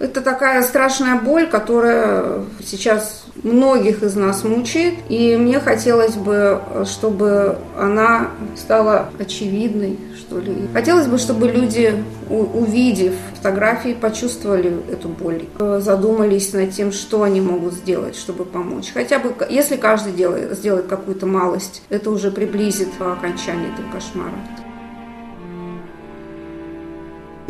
Это такая страшная боль, которая сейчас многих из нас мучает. И мне хотелось бы, чтобы она стала очевидной, что ли. Хотелось бы, чтобы люди, увидев фотографии, почувствовали эту боль, задумались над тем, что они могут сделать, чтобы помочь. Хотя бы, если каждый делает, сделает какую-то малость, это уже приблизит окончание этого кошмара.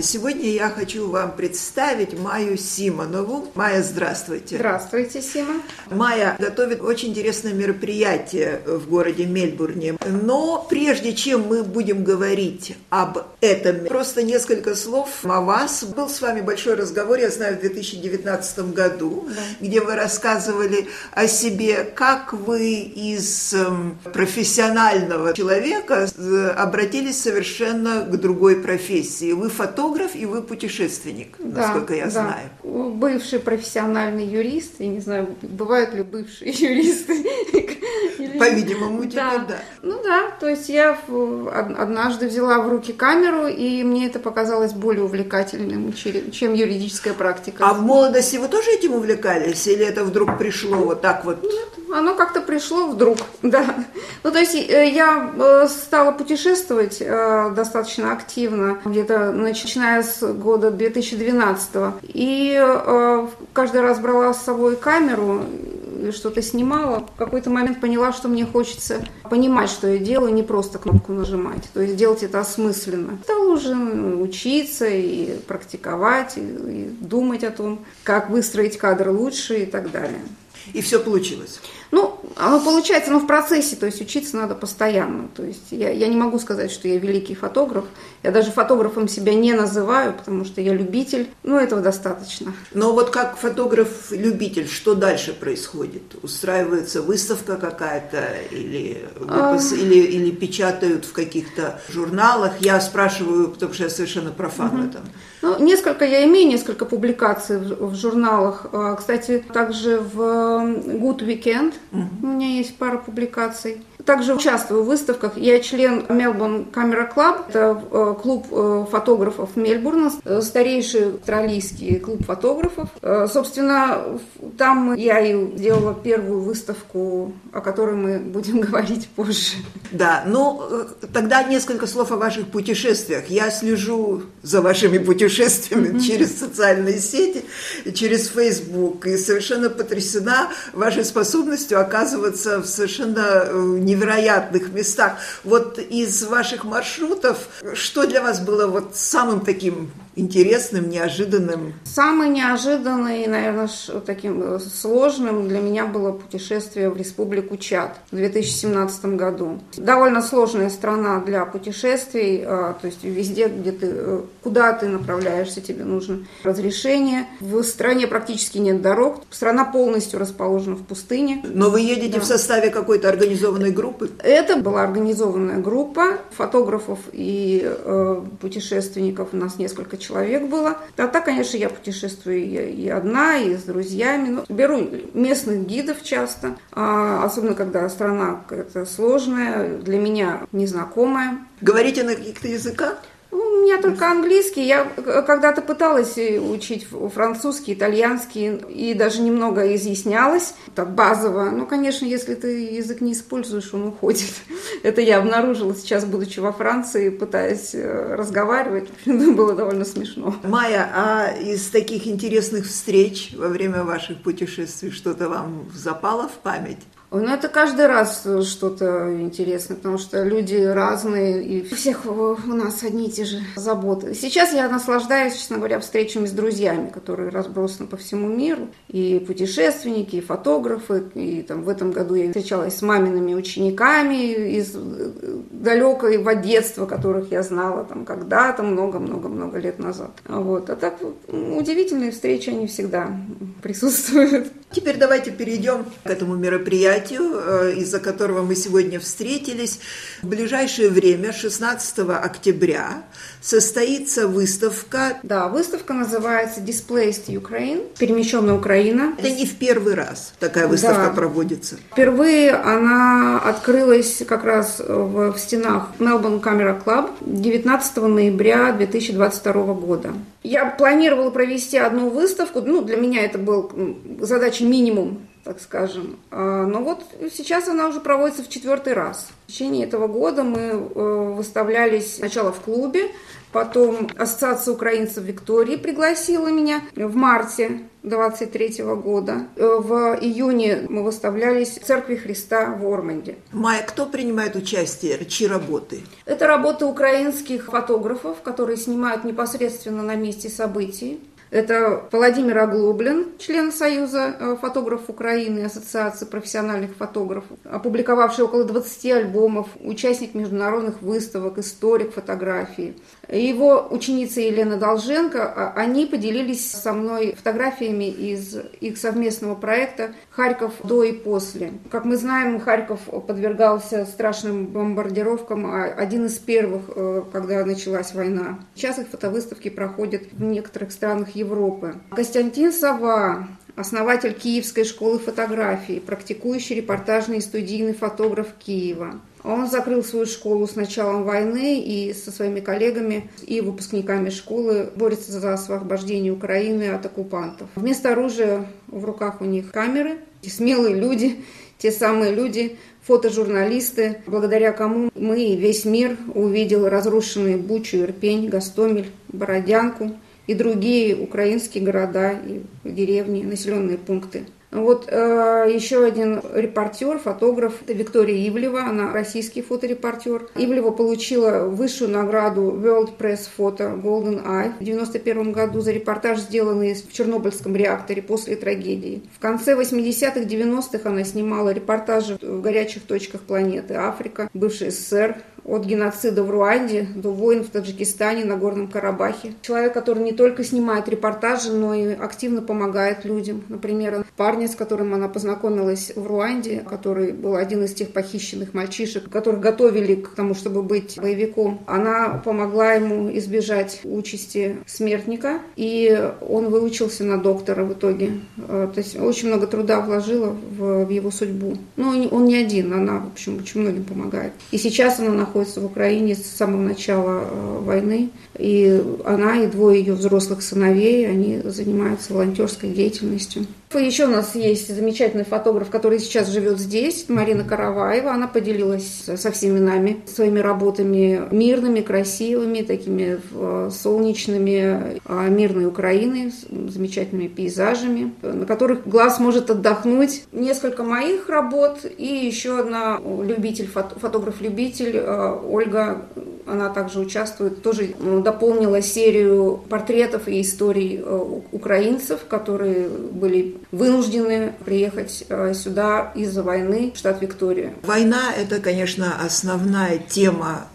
Сегодня я хочу вам представить Майю Симонову. Майя, здравствуйте. Здравствуйте, Сима. Майя готовит очень интересное мероприятие в городе Мельбурне. Но прежде чем мы будем говорить об этом, просто несколько слов о вас. Был с вами большой разговор, я знаю, в 2019 году, да. где вы рассказывали о себе, как вы из эм, профессионального человека обратились совершенно к другой профессии. Вы фотограф, фотограф и вы путешественник, да, насколько я да. знаю. Бывший профессиональный юрист, я не знаю, бывают ли бывшие юристы. По-видимому, теперь да. Ну да, то есть я однажды взяла в руки камеру, и мне это показалось более увлекательным, чем юридическая практика. А в молодости вы тоже этим увлекались, или это вдруг пришло вот так вот? Нет, оно как-то пришло вдруг, да. Ну, то есть э, я э, стала путешествовать э, достаточно активно, где-то начиная с года 2012 и каждый раз брала с собой камеру, что-то снимала, в какой-то момент поняла, что мне хочется понимать, что я делаю, не просто кнопку нажимать, то есть делать это осмысленно. Стала уже учиться и практиковать, и, и думать о том, как выстроить кадр лучше и так далее. И все получилось. Ну, оно получается, но в процессе, то есть учиться надо постоянно. То есть я, я не могу сказать, что я великий фотограф. Я даже фотографом себя не называю, потому что я любитель. Ну, этого достаточно. Но вот как фотограф-любитель, что дальше происходит? Устраивается выставка какая-то или, выпуск, а... или, или печатают в каких-то журналах? Я спрашиваю, потому что я совершенно профан угу. в этом. Ну, несколько, я имею несколько публикаций в, в журналах. А, кстати, также в Good Weekend угу. у меня есть пара публикаций. Также участвую в выставках. Я член Melbourne Camera Club. Это э, клуб э, фотографов Мельбурна, э, старейший австралийский клуб фотографов. Собственно, там я и сделала первую выставку, о которой мы будем говорить позже. Да, ну тогда несколько слов о ваших путешествиях. Я слежу за вашими путешествиями mm-hmm. через социальные сети, через Facebook и совершенно потрясена вашей способностью оказываться в совершенно невероятных местах. Вот из ваших маршрутов, что для вас было вот самым таким интересным, неожиданным? Самый неожиданный, наверное, таким э, сложным для меня было путешествие в Республику Чад в 2017 году. Довольно сложная страна для путешествий, а, то есть везде, где ты, э, куда ты направляешься, тебе нужно разрешение. В стране практически нет дорог, страна полностью расположена в пустыне. Но вы едете да. в составе какой-то организованной группы? Это была организованная группа фотографов и э, путешественников, у нас несколько человек было. А так, конечно, я путешествую и, одна, и с друзьями. Но беру местных гидов часто, а, особенно когда страна какая-то сложная, для меня незнакомая. Говорите на каких-то языках? У меня только английский. Я когда-то пыталась учить французский, итальянский и даже немного изъяснялась, так базово. Ну, конечно, если ты язык не используешь, он уходит. Это я обнаружила сейчас, будучи во Франции, пытаясь э, разговаривать. Было довольно смешно. Майя, а из таких интересных встреч во время ваших путешествий что-то вам запало в память? Ну, это каждый раз что-то интересное, потому что люди разные, и у всех у нас одни и те же заботы. Сейчас я наслаждаюсь, честно говоря, встречами с друзьями, которые разбросаны по всему миру, и путешественники, и фотографы, и там в этом году я встречалась с мамиными учениками из далекого детства, которых я знала там когда-то, много-много-много лет назад. Вот. А так удивительные встречи, они всегда присутствуют. Теперь давайте перейдем к этому мероприятию, э, из-за которого мы сегодня встретились. В ближайшее время, 16 октября, состоится выставка. Да, выставка называется Displaced Ukraine, перемещенная Украина. Это не в первый раз такая выставка да. проводится. Впервые она открылась как раз в, в стенах Melbourne Camera Club 19 ноября 2022 года. Я планировала провести одну выставку, ну, для меня это был задача минимум, так скажем. А, но вот сейчас она уже проводится в четвертый раз. В течение этого года мы э, выставлялись сначала в клубе, потом Ассоциация украинцев Виктории пригласила меня в марте 23 года. Э, в июне мы выставлялись в Церкви Христа в Орманде. Майя, кто принимает участие? Чьи работы? Это работы украинских фотографов, которые снимают непосредственно на месте событий. Это Владимир Оглоблин, член Союза э, фотографов Украины, Ассоциации профессиональных фотографов, опубликовавший около 20 альбомов, участник международных выставок, историк фотографии. Его ученица Елена Долженко, а, они поделились со мной фотографиями из их совместного проекта «Харьков до и после». Как мы знаем, Харьков подвергался страшным бомбардировкам, а один из первых, э, когда началась война. Сейчас их фотовыставки проходят в некоторых странах Европы. Константин Сова, основатель Киевской школы фотографии, практикующий репортажный и студийный фотограф Киева. Он закрыл свою школу с началом войны и со своими коллегами и выпускниками школы борется за освобождение Украины от оккупантов. Вместо оружия в руках у них камеры, смелые люди, те самые люди, фотожурналисты, благодаря кому мы и весь мир увидел разрушенные Бучу, Ирпень, Гастомель, Бородянку – и другие украинские города и деревни, населенные пункты. Вот э, еще один репортер, фотограф, это Виктория Ивлева, она российский фоторепортер. Ивлева получила высшую награду World Press Photo Golden Eye в 1991 году за репортаж, сделанный в Чернобыльском реакторе после трагедии. В конце 80-х, 90-х она снимала репортажи в горячих точках планеты Африка, бывший СССР, от геноцида в Руанде до войн в Таджикистане, на Горном Карабахе. Человек, который не только снимает репортажи, но и активно помогает людям. Например, парня, с которым она познакомилась в Руанде, который был один из тех похищенных мальчишек, которых готовили к тому, чтобы быть боевиком. Она помогла ему избежать участи смертника, и он выучился на доктора в итоге. Э, то есть очень много труда вложила в, его судьбу. Но он не один, она, в общем, очень многим помогает. И сейчас она находится находится в Украине с самого начала э, войны. И она и двое ее взрослых сыновей, они занимаются волонтерской деятельностью. Еще у нас есть замечательный фотограф, который сейчас живет здесь, Марина Караваева. Она поделилась со всеми нами своими работами мирными, красивыми, такими э, солнечными, а, мирной Украины, замечательными пейзажами, на которых глаз может отдохнуть. Несколько моих работ и еще одна любитель, фотограф-любитель э, Ольга она также участвует, тоже ну, дополнила серию портретов и историй э, украинцев, которые были вынуждены приехать э, сюда из-за войны в штат Виктория. Война – это, конечно, основная тема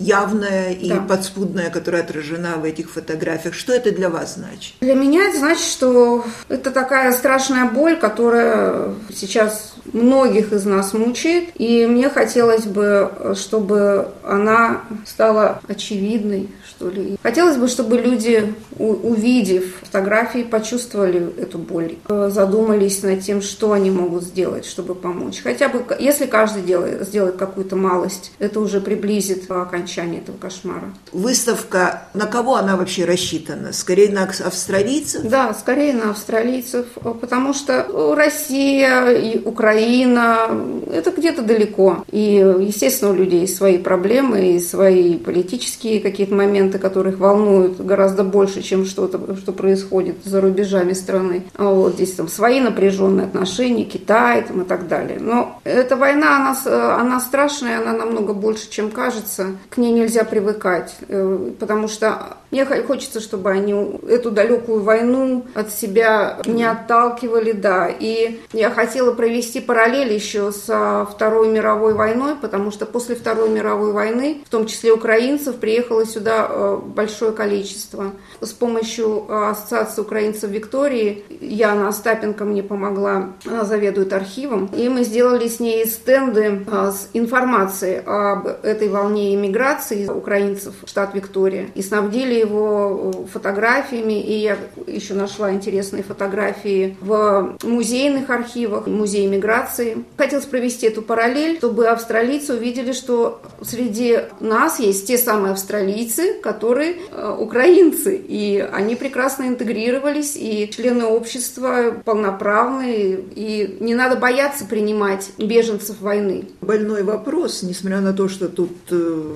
явная и да. подспудная, которая отражена в этих фотографиях. Что это для вас значит? Для меня это значит, что это такая страшная боль, которая сейчас многих из нас мучает. И мне хотелось бы, чтобы она стала очевидной, что ли. Хотелось бы, чтобы люди, увидев фотографии, почувствовали эту боль, задумались над тем, что они могут сделать, чтобы помочь. Хотя бы, если каждый делает, сделает какую-то малость, это уже приблизит окончание этого кошмара. Выставка, на кого она вообще рассчитана? Скорее на австралийцев? Да, скорее на австралийцев, потому что Россия и Украина – это где-то далеко. И, естественно, у людей свои проблемы и свои политические какие-то моменты, моменты, которые их волнуют гораздо больше, чем что-то, что происходит за рубежами страны. А вот здесь там свои напряженные отношения, Китай там, и так далее. Но эта война, она, она страшная, она намного больше, чем кажется. К ней нельзя привыкать, э, потому что Мне хочется, чтобы они эту далекую войну от себя не отталкивали, да. И я хотела провести параллель еще со Второй мировой войной, потому что после Второй мировой войны, в том числе украинцев, приехало сюда э, большое количество. С помощью э, Ассоциации украинцев Виктории Яна Остапенко мне помогла, она заведует архивом, и мы сделали с ней стенды э, с информацией об этой волне иммиграции украинцев в штат Виктория и снабдили его фотографиями, и я еще нашла интересные фотографии в музейных архивах, музей миграции. Хотелось провести эту параллель, чтобы австралийцы увидели, что среди нас есть те самые австралийцы, которые э, украинцы, и они прекрасно интегрировались, и члены общества полноправные, и не надо бояться принимать беженцев войны. Больной вопрос, несмотря на то, что тут э,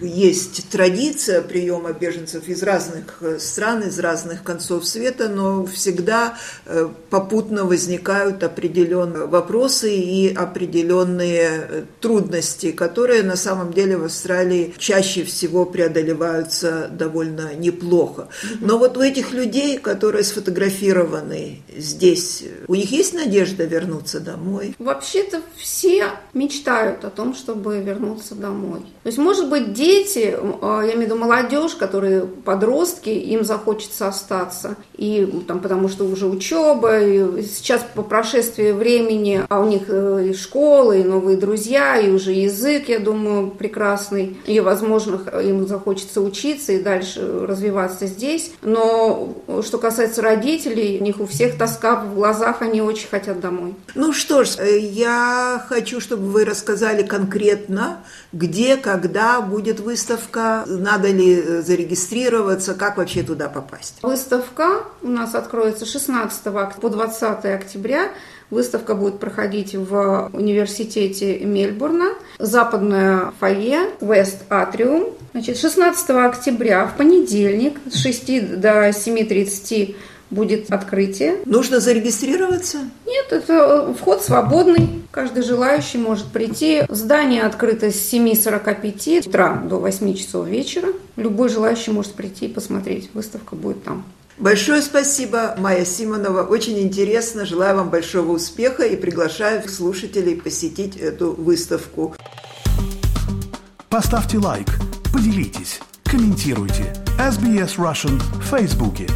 есть традиция приема беженцев из разных э, стран, из разных концов света, но всегда э, попутно возникают определенные вопросы и определенные э, трудности, которые на самом деле в Австралии чаще всего преодолеваются довольно неплохо. Но вот у этих людей, которые сфотографированы здесь, у них есть надежда вернуться домой? Вообще-то все мечтают о том, чтобы вернуться домой. То есть, может быть, дети, я имею в виду молодежь, которые подростки, им захочется остаться. И там, потому что уже учеба, и сейчас по прошествии времени, а у них э, и школы, и новые друзья, и уже язык, я думаю, прекрасный. И, возможно, им захочется учиться и дальше развиваться здесь. Но что касается родителей, у них у всех тоска в глазах, они очень хотят домой. Ну что ж, э, я хочу, чтобы вы рассказали конкретно, где, когда будет выставка, надо ли э, зарегистрироваться, как вообще туда попасть? Выставка у нас откроется 16 по 20 октября. Выставка будет проходить в университете Мельбурна, западное фойе, Вест Атриум. Значит, 16 октября в понедельник с 6 до 7.30 будет открытие. Нужно зарегистрироваться? Нет, это вход свободный. Каждый желающий может прийти. Здание открыто с 7.45 утра до 8 часов вечера. Любой желающий может прийти и посмотреть. Выставка будет там. Большое спасибо, Майя Симонова. Очень интересно. Желаю вам большого успеха и приглашаю слушателей посетить эту выставку. Поставьте лайк, поделитесь, комментируйте. SBS Russian в Фейсбуке.